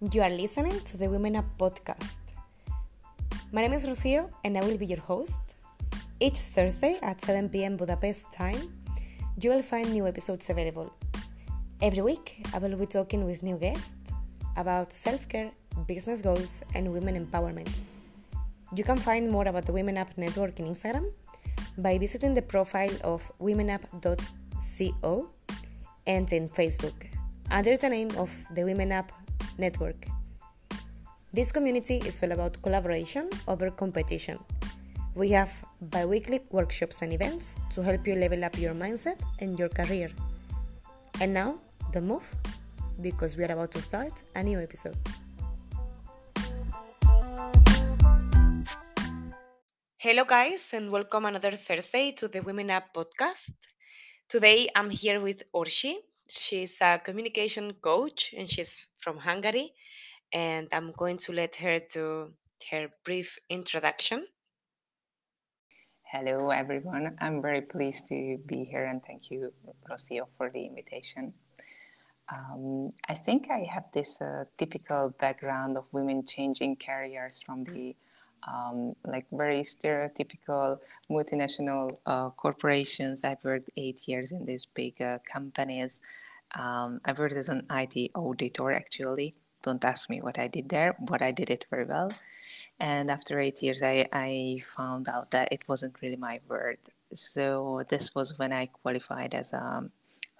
You are listening to the Women Up podcast. My name is Rocio and I will be your host. Each Thursday at 7 pm Budapest time, you will find new episodes available. Every week, I will be talking with new guests about self care, business goals, and women empowerment. You can find more about the Women Up Network in Instagram by visiting the profile of womenup.co and in Facebook under the name of the Women Up Network. This community is all about collaboration over competition. We have bi weekly workshops and events to help you level up your mindset and your career. And now, don't move because we are about to start a new episode. Hello, guys, and welcome another Thursday to the Women Up podcast. Today I'm here with Orshee. She's a communication coach and she's from Hungary. And I'm going to let her do her brief introduction. Hello, everyone. I'm very pleased to be here and thank you, Rocio, for the invitation. Um, I think I have this uh, typical background of women changing careers from the um, like very stereotypical multinational uh, corporations. I've worked eight years in these big uh, companies. Um, I worked as an IT auditor actually. Don't ask me what I did there, but I did it very well. And after eight years, I, I found out that it wasn't really my word. So this was when I qualified as a,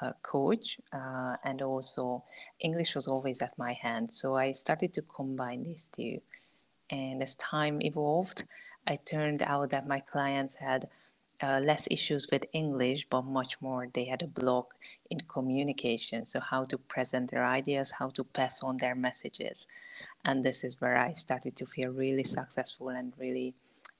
a coach, uh, and also English was always at my hand. So I started to combine these two. And as time evolved, it turned out that my clients had uh, less issues with English, but much more they had a block in communication. So, how to present their ideas, how to pass on their messages. And this is where I started to feel really successful and really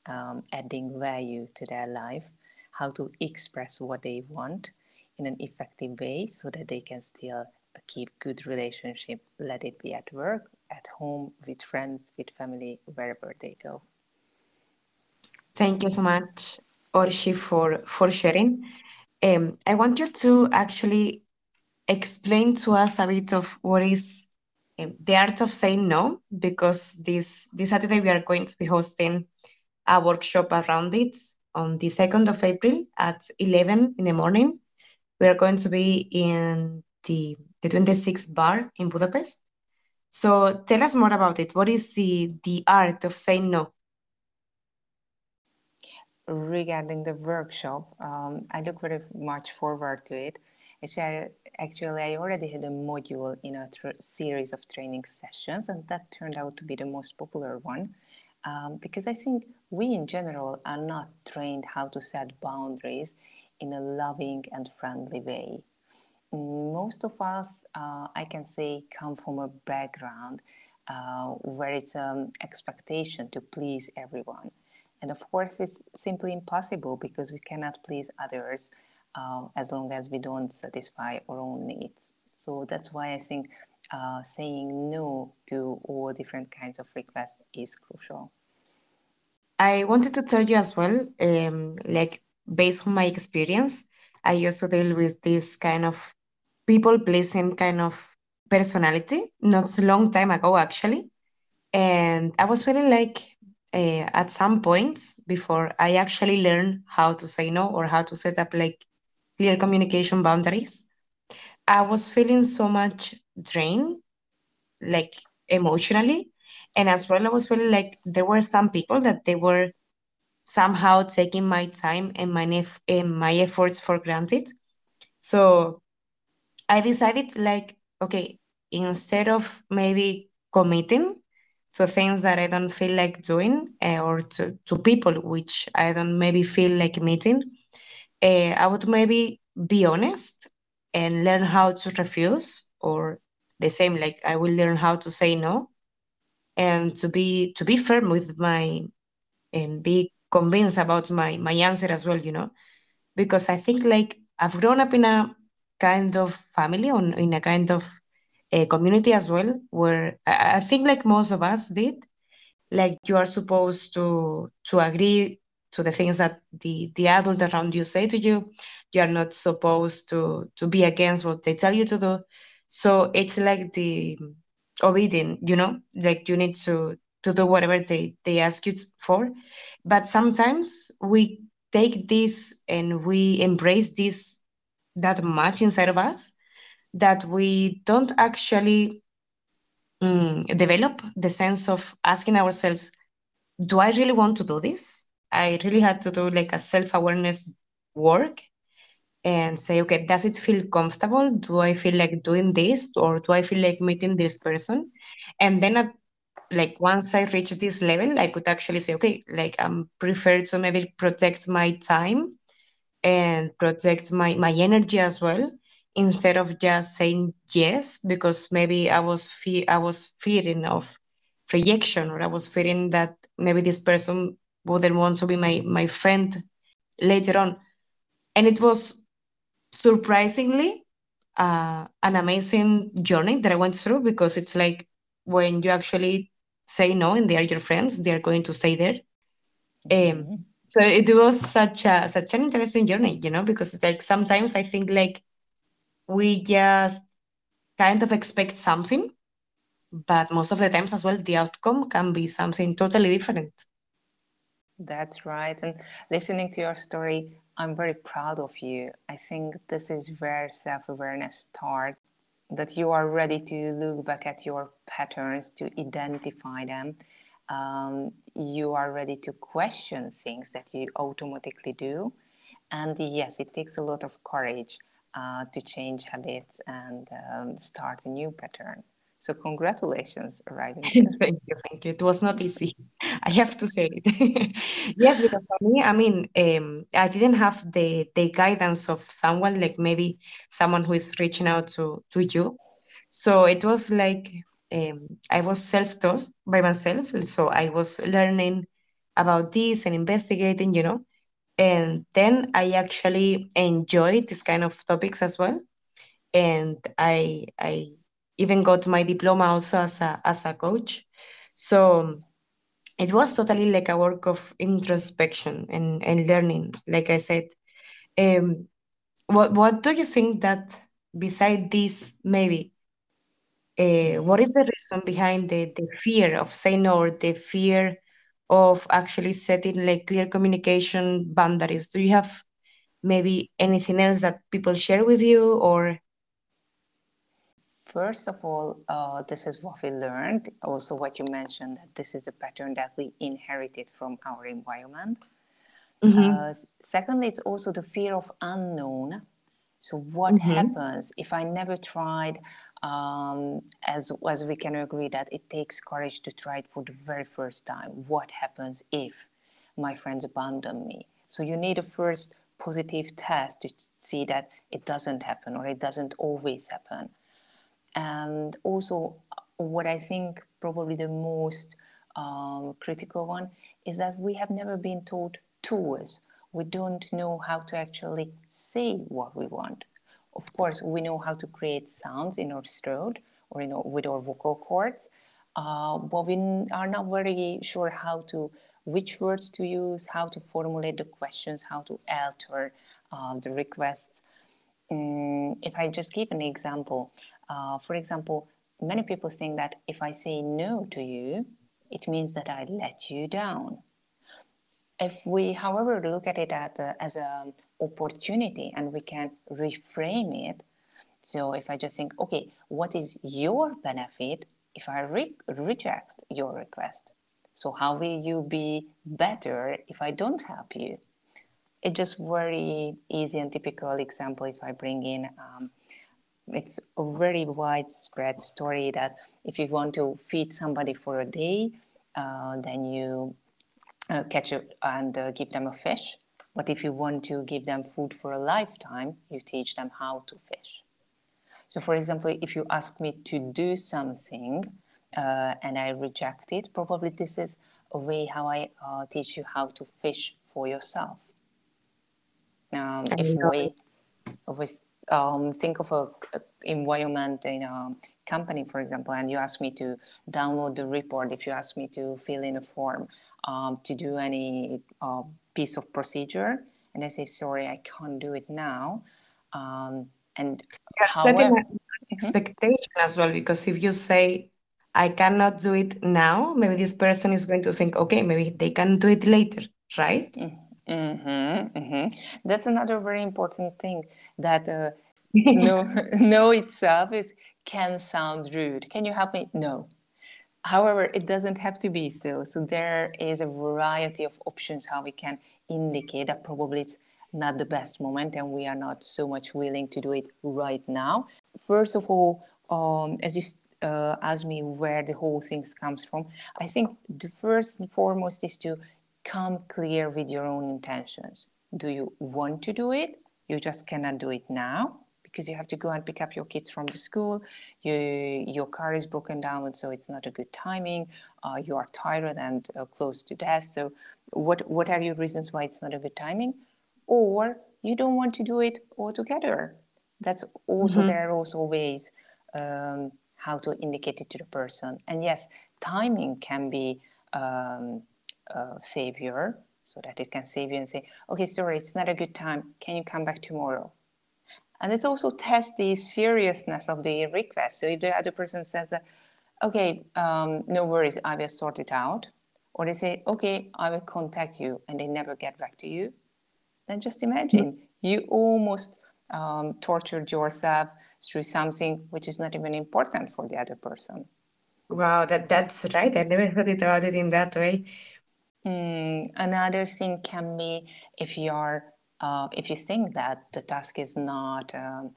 um, adding value to their life, how to express what they want in an effective way so that they can still keep good relationship, let it be at work at home, with friends, with family, wherever they go. Thank you so much, Orshee, for, for sharing. Um, I want you to actually explain to us a bit of what is um, the art of saying no, because this, this Saturday we are going to be hosting a workshop around it on the 2nd of April at 11 in the morning. We are going to be in the, the 26 bar in Budapest. So tell us more about it. What is the the art of saying no? Regarding the workshop, um, I look very much forward to it. Actually, I already had a module in a series of training sessions, and that turned out to be the most popular one um, because I think we in general are not trained how to set boundaries in a loving and friendly way most of us, uh, I can say, come from a background uh, where it's an um, expectation to please everyone. And of course, it's simply impossible because we cannot please others uh, as long as we don't satisfy our own needs. So that's why I think uh, saying no to all different kinds of requests is crucial. I wanted to tell you as well, um, like based on my experience, I also deal with this kind of people pleasing kind of personality not a long time ago actually. And i was feeling like uh, at some points before i actually learned how to say no or how to set up like clear communication boundaries i was feeling so much drained like emotionally. And as well i was feeling like there were some people that they were somehow taking my time and my, and my efforts for granted. So I decided like, okay, instead of maybe committing to things that I don't feel like doing uh, or to, to people which I don't maybe feel like meeting, uh, I would maybe be honest and learn how to refuse or the same like I will learn how to say no and to be to be firm with my and be convinced about my my answer as well, you know, because I think like I've grown up in a kind of family or in a kind of a community as well where I think like most of us did like you are supposed to to agree to the things that the the adult around you say to you. You are not supposed to to be against what they tell you to do. So it's like the obedient you know like you need to to do whatever they they ask you for. But sometimes we take this and we embrace this that much inside of us that we don't actually um, develop the sense of asking ourselves do i really want to do this? I really had to do like a self-awareness work and say okay does it feel comfortable? Do i feel like doing this or do i feel like meeting this person? And then at like once I reach this level, I could actually say, okay, like I'm prefer to maybe protect my time and protect my my energy as well instead of just saying yes because maybe I was fe- I was fearing of rejection or I was fearing that maybe this person wouldn't want to be my my friend later on, and it was surprisingly uh, an amazing journey that I went through because it's like when you actually say no and they are your friends, they are going to stay there. Um, Mhm. So it was such a such an interesting journey, you know, because like sometimes I think like we just kind of expect something, but most of the times as well, the outcome can be something totally different. That's right. And listening to your story, I'm very proud of you. I think this is where self awareness starts that you are ready to look back at your patterns, to identify them. Um, you are ready to question things that you automatically do. And yes, it takes a lot of courage uh, to change habits and um, start a new pattern. So, congratulations, arriving. Thank you, thank you. It was not easy. I have to say it. Yes, because for me, I mean, um, I didn't have the the guidance of someone like maybe someone who is reaching out to to you. So it was like um, I was self-taught by myself. So I was learning about this and investigating, you know. And then I actually enjoyed this kind of topics as well. And I I even got my diploma also as a as a coach. So it was totally like a work of introspection and, and learning, like I said. Um, what what do you think that beside this maybe uh, what is the reason behind the, the fear of saying no or the fear of actually setting like clear communication boundaries? Do you have maybe anything else that people share with you or First of all, uh, this is what we learned. Also, what you mentioned that this is a pattern that we inherited from our environment. mm-hmm, Uh, secondly, it's also the fear of unknown. So, what mm-hmm, happens if I never tried? Um, as as we can agree that it takes courage to try it for the very first time. What happens if my friends abandon me? So you need a first positive test to see that it doesn't happen or it doesn't always happen. And also, what I think probably the most um, critical one is that we have never been taught tools. We don't know how to actually say what we want. Of course, we know how to create sounds in our throat or you know with our vocal cords, uh, but we are not very sure how to which words to use, how to formulate the questions, how to alter uh, the requests. Mm, if I just give an example, uh, for example, many people think that if I say no to you, it means that I let you down. If we, however, look at it at, uh, as an opportunity and we can reframe it, so if I just think, okay, what is your benefit if I re- reject your request? So how will you be better if I don't help you? It's just very easy and typical example if I bring in um, it's a very widespread story that if you want to feed somebody for a day, uh, then you uh, catch it and uh, give them a fish. But if you want to give them food for a lifetime, you teach them how to fish. So, for example, if you ask me to do something uh, and I reject it, probably this is a way how I uh, teach you how to fish for yourself. Um, if we, if we um, think of a, a environment in a company, for example, and you ask me to download the report, if you ask me to fill in a form, um, to do any uh, piece of procedure, and I say, sorry, I can't do it now. Um, and setting however, an expectation as well because if you say I cannot do it now, maybe this person is going to think, okay, maybe they can do it later, right? Mm-hmm, mm-hmm. That's another very important thing that uh, no, no itself is can sound rude. Can you help me? No. However, it doesn't have to be so. So there is a variety of options how we can indicate that probably it's not the best moment and we are not so much willing to do it right now. First of all, um, as you uh, asked me where the whole things comes from, I think the first and foremost is to come clear with your own intentions. Do you want to do it? You just cannot do it now because you have to go and pick up your kids from the school. You, your car is broken down, so it's not a good timing. Uh, you are tired and uh, close to death. So, what what are your reasons why it's not a good timing? Or you don't want to do it altogether. That's also mm-hmm. there are also ways um, how to indicate it to the person. And yes, timing can be um, a savior so that it can save you and say, okay, sorry, it's not a good time. Can you come back tomorrow? And it also tests the seriousness of the request. So if the other person says that, okay, um, no worries, I will sort it out, or they say, okay, I will contact you, and they never get back to you, then just imagine you almost um, tortured yourself through something which is not even important for the other person. Wow, that that's right. I never heard it about it in that way. Mm, another thing can be if you are uh, if you think that the task is not um,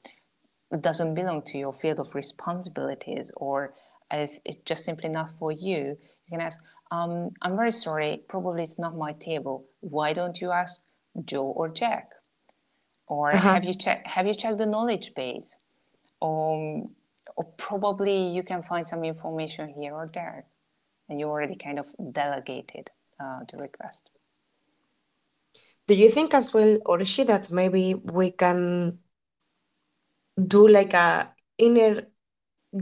doesn't belong to your field of responsibilities or is it's just simply not for you, you can ask, um, I'm very sorry, probably it's not my table. Why don't you ask Joe or Jack? Or uh-huh. have you checked have you checked the knowledge base? Um, or probably you can find some information here or there, and you already kind of delegated uh, the request. Do you think as well, Orshee, that maybe we can do like a inner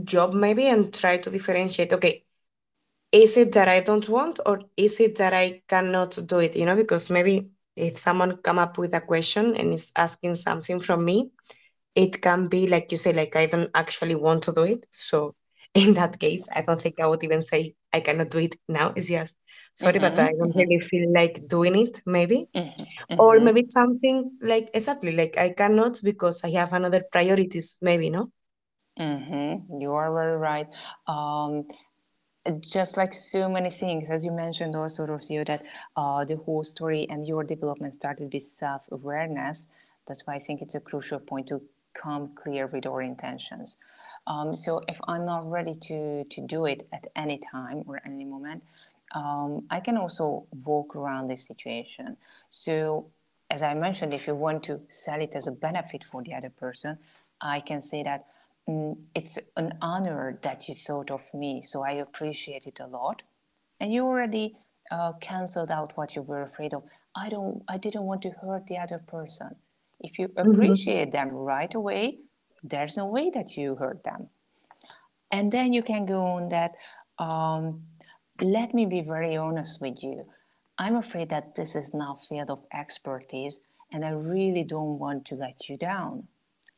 job maybe and try to differentiate, okay, is it that I don't want or is it that I cannot do it? You know, because maybe if someone come up with a question and is asking something from me, it can be like you say, like I don't actually want to do it. So in that case, I don't think I would even say I cannot do it now. It's just sorry, mm-hmm, but I don't mm-hmm. really feel like doing it, maybe. Mm-hmm, or mm-hmm. maybe it's something like exactly like I cannot because I have another priorities, maybe, no? Mm-hmm. You are very right. Um, just like so many things, as you mentioned also, Rocio, that uh, the whole story and your development started with self awareness. That's why I think it's a crucial point to come clear with our intentions. Um, so if I'm not ready to, to do it at any time or any moment, um, I can also walk around this situation. So, as I mentioned, if you want to sell it as a benefit for the other person, I can say that mm, it's an honor that you thought of me. So I appreciate it a lot. And you already uh, canceled out what you were afraid of. I don't. I didn't want to hurt the other person. If you mm-hmm. appreciate mm-hmm. them right away, there's no way that you hurt them. And then you can go on that. Um, let me be very honest with you. I'm afraid that this is not field of expertise, and I really don't want to let you down.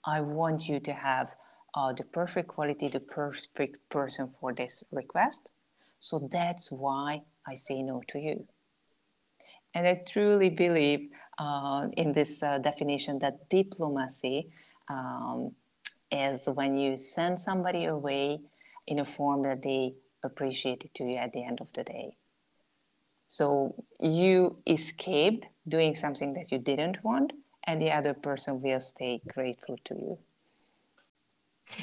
I want you to have uh, the perfect quality, the perfect person for this request. So that's why I say no to you. And I truly believe uh, in this uh, definition that diplomacy um, is when you send somebody away in a form that they appreciated to you at the end of the day. So you escaped doing something that you didn't want, and the other person will stay grateful to you.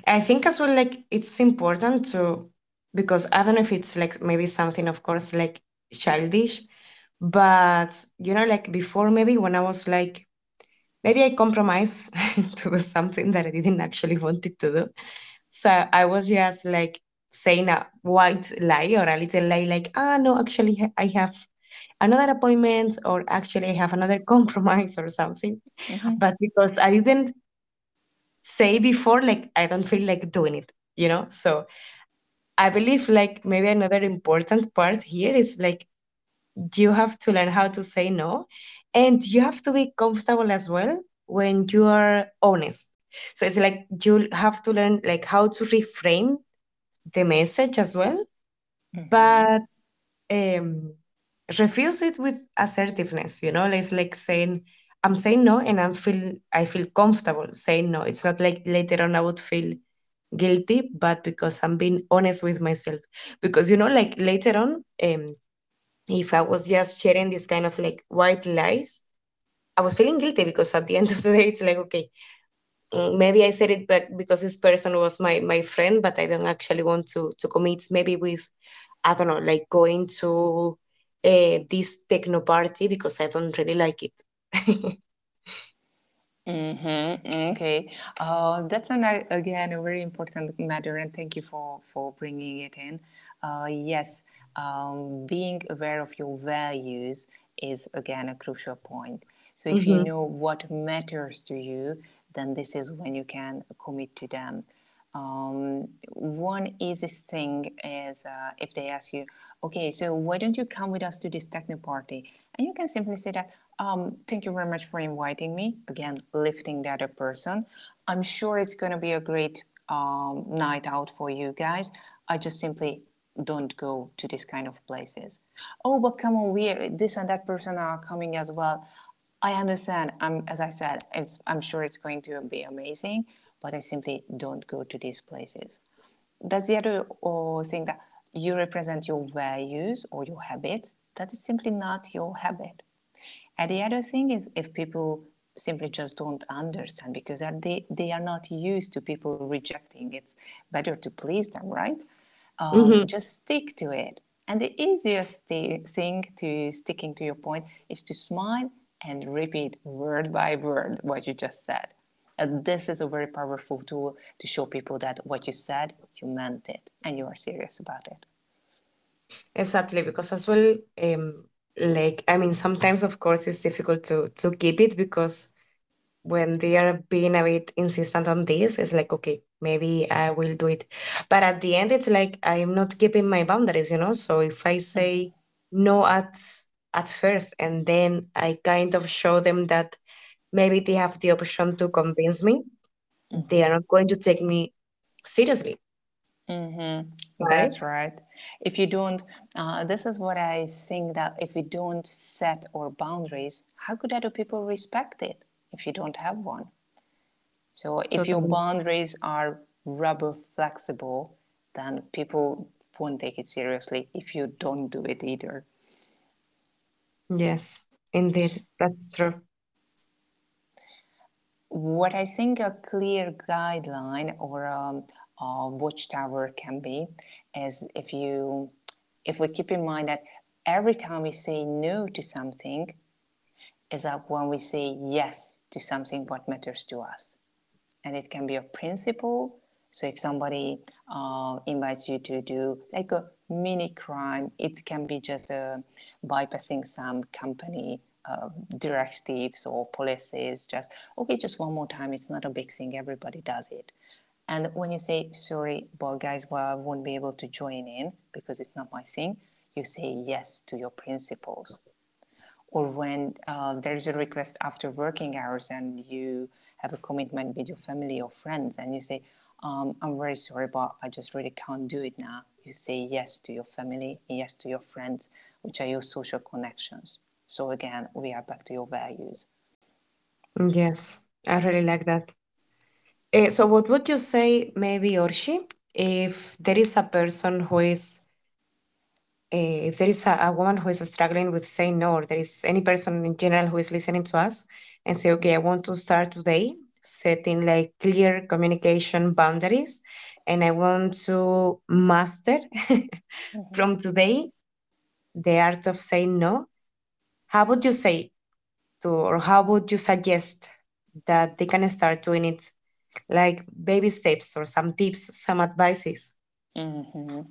I think as well, like it's important to because I don't know if it's like maybe something, of course, like childish, but you know, like before, maybe when I was like, maybe I compromised to do something that I didn't actually wanted to do. So I was just like, saying a white lie or a little lie like ah no actually i have another appointment or actually i have another compromise or something. Mm-hmm. but because i didn't say before like i don't feel like doing it you know? So i believe like maybe another important part here is like you have to learn how to say no and you have to be comfortable as well when you are honest. So it's like you have to learn like how to reframe the message as well, mm-hmm. but um, refuse it with assertiveness. You know, it's like saying, "I'm saying no," and I'm feel I feel comfortable saying no. It's not like later on I would feel guilty, but because I'm being honest with myself. Because you know, like later on, um, if I was just sharing this kind of like white lies, I was feeling guilty because at the end of the day, it's like, okay, maybe I said it back because this person was my my friend, but I don't actually want to to commit maybe with I don't know, like going to uh, this techno party because I don't really like it. mm-hmm. Okay, uh, that's an, again a very important matter, and thank you for for bringing it in. Uh, yes, um, being aware of your values is again a crucial point. So if mm-hmm. you know what matters to you, then this is when you can commit to them. Um, one easiest thing is uh, if they ask you, okay, so why don't you come with us to this techno party? And you can simply say that, um, thank you very much for inviting me. Again, lifting the other person. I'm sure it's going to be a great um, night out for you guys. I just simply don't go to this kind of places. Oh, but come on, we this and that person are coming as well. I understand. I'm as I said, I'm sure it's going to be amazing, but I simply don't go to these places. That's the other or thing that you represent your values or your habits. That is simply not your habit. And the other thing is if people simply just don't understand because they, they are not used to people rejecting, it's better to please them, right? Um, mm-hmm. Just stick to it. And the easiest thing to sticking to your point is to smile and repeat word by word what you just said. And this is a very powerful tool to show people that what you said, you meant it and you are serious about it. Exactly, because as well, um, like I mean, sometimes of course it's difficult to to keep it because when they are being a bit insistent on this, it's like okay, maybe I will do it. But at the end, it's like I'm not keeping my boundaries, you know. So if I say no at at first and then I kind of show them that maybe they have the option to convince me, mm-hmm. they are not going to take me seriously. Mm-hmm. Right? That's right. If you don't, uh, this is what I think that if you don't set or boundaries, how could other people respect it if you don't have one? So if your boundaries are rubber flexible, then people won't take it seriously if you don't do it either. Yes, indeed, that's true. What I think a clear guideline or um, a watchtower can be is if you if we keep in mind that every time we say no to something is that when we say yes to something what matters to us and it can be a principle. So if somebody uh, invites you to do like a mini crime, it can be just uh, bypassing some company uh, directives or policies. Just okay, just one more time. It's not a big thing. Everybody does it. And when you say sorry, but guys, well, I won't be able to join in because it's not my thing. You say yes to your principles. Or when uh, there is a request after working hours and you have a commitment with your family or friends and you say um, i'm very sorry but i just really can't do it now. You say yes to your family yes to your friends which are your social connections. So again we are back to your values. Yes i really like that. Uh, so what would you say maybe orshee if there is a person who is uh, if there is a, a, woman who is struggling with saying no, or there is any person in general who is listening to us and say, okay, I want to start today setting like clear communication boundaries and I want to master mm-hmm. from today the art of saying no. How would you say to, or how would you suggest that they can start doing it? Like baby steps or some tips, some advices? Mm-hmm.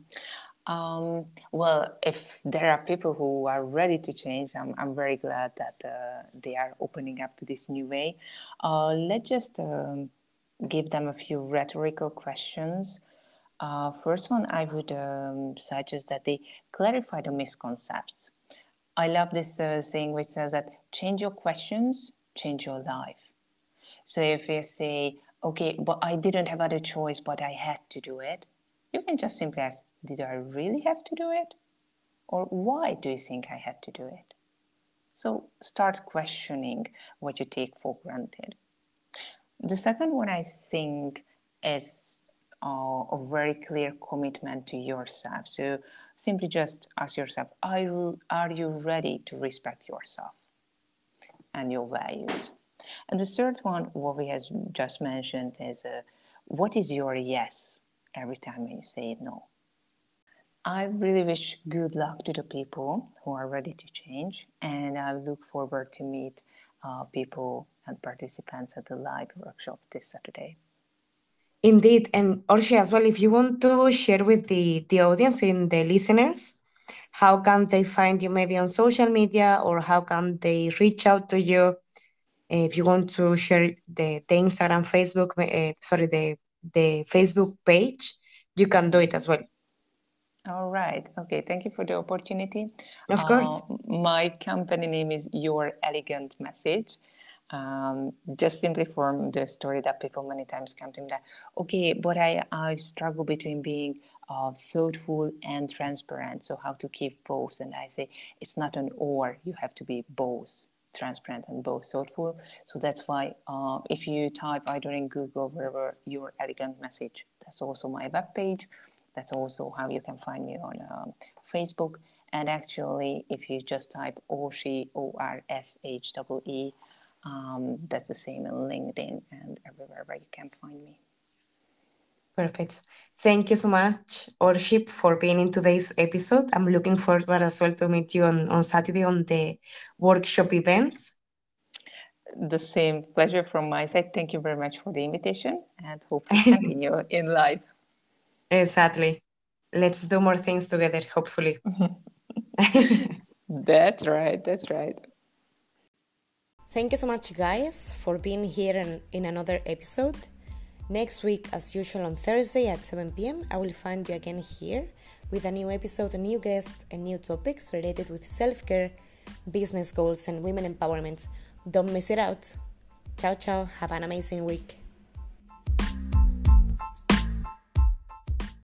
Um, well, if there are people who are ready to change, I'm, I'm very glad that uh, they are opening up to this new way. Uh, let's just um, give them a few rhetorical questions. Uh, first one, I would um, suggest that they clarify the misconceptions. I love this uh, saying which says that change your questions, change your life. So if you say, okay, but I didn't have other choice, but I had to do it, You can just simply ask, Did I really have to do it? Or why do you think I had to do it? So start questioning what you take for granted. The second one, I think, is uh, a very clear commitment to yourself. So simply just ask yourself are you, ready to respect yourself and your values? And the third one, what we have just mentioned, is uh, what is your yes every time when you say no? I really wish good luck to the people who are ready to change, and I look forward to meet uh, people and participants at the live workshop this Saturday. Indeed, and Orshee as well, if you want to share with the, the audience and the listeners, how can they find you maybe on social media or how can they reach out to you? If you want to share the, the Instagram, Facebook, uh, sorry, the, the Facebook page, you can do it as well. All right. Okay. Thank you for the opportunity. Of course. Uh, my company name is Your Elegant Message. Um, just simply from the story that people many times come to me that, okay, but I, I struggle between being uh, thoughtful and transparent. So, how to keep both? And I say, it's not an or, you have to be both transparent and both thoughtful. So, that's why uh, if you type either in Google, wherever your elegant message, that's also my web page that's also how you can find me on um, Facebook. And actually, if you just type Orshee, O R S H E E, um, that's the same in LinkedIn and everywhere where you can find me. Perfect. Thank you so much, Orshee, for being in today's episode. I'm looking forward as well to meet you on, on Saturday on the workshop event. The same pleasure from my side. Thank you very much for the invitation and hope to continue in live. Exactly. Let's do more things together, hopefully. that's right. That's right. Thank you so much, guys, for being here in, in another episode. Next week, as usual, on Thursday at 7 pm, I will find you again here with a new episode, a new guest, and new topics related with self care, business goals, and women empowerment. Don't miss it out. Ciao, ciao. Have an amazing week.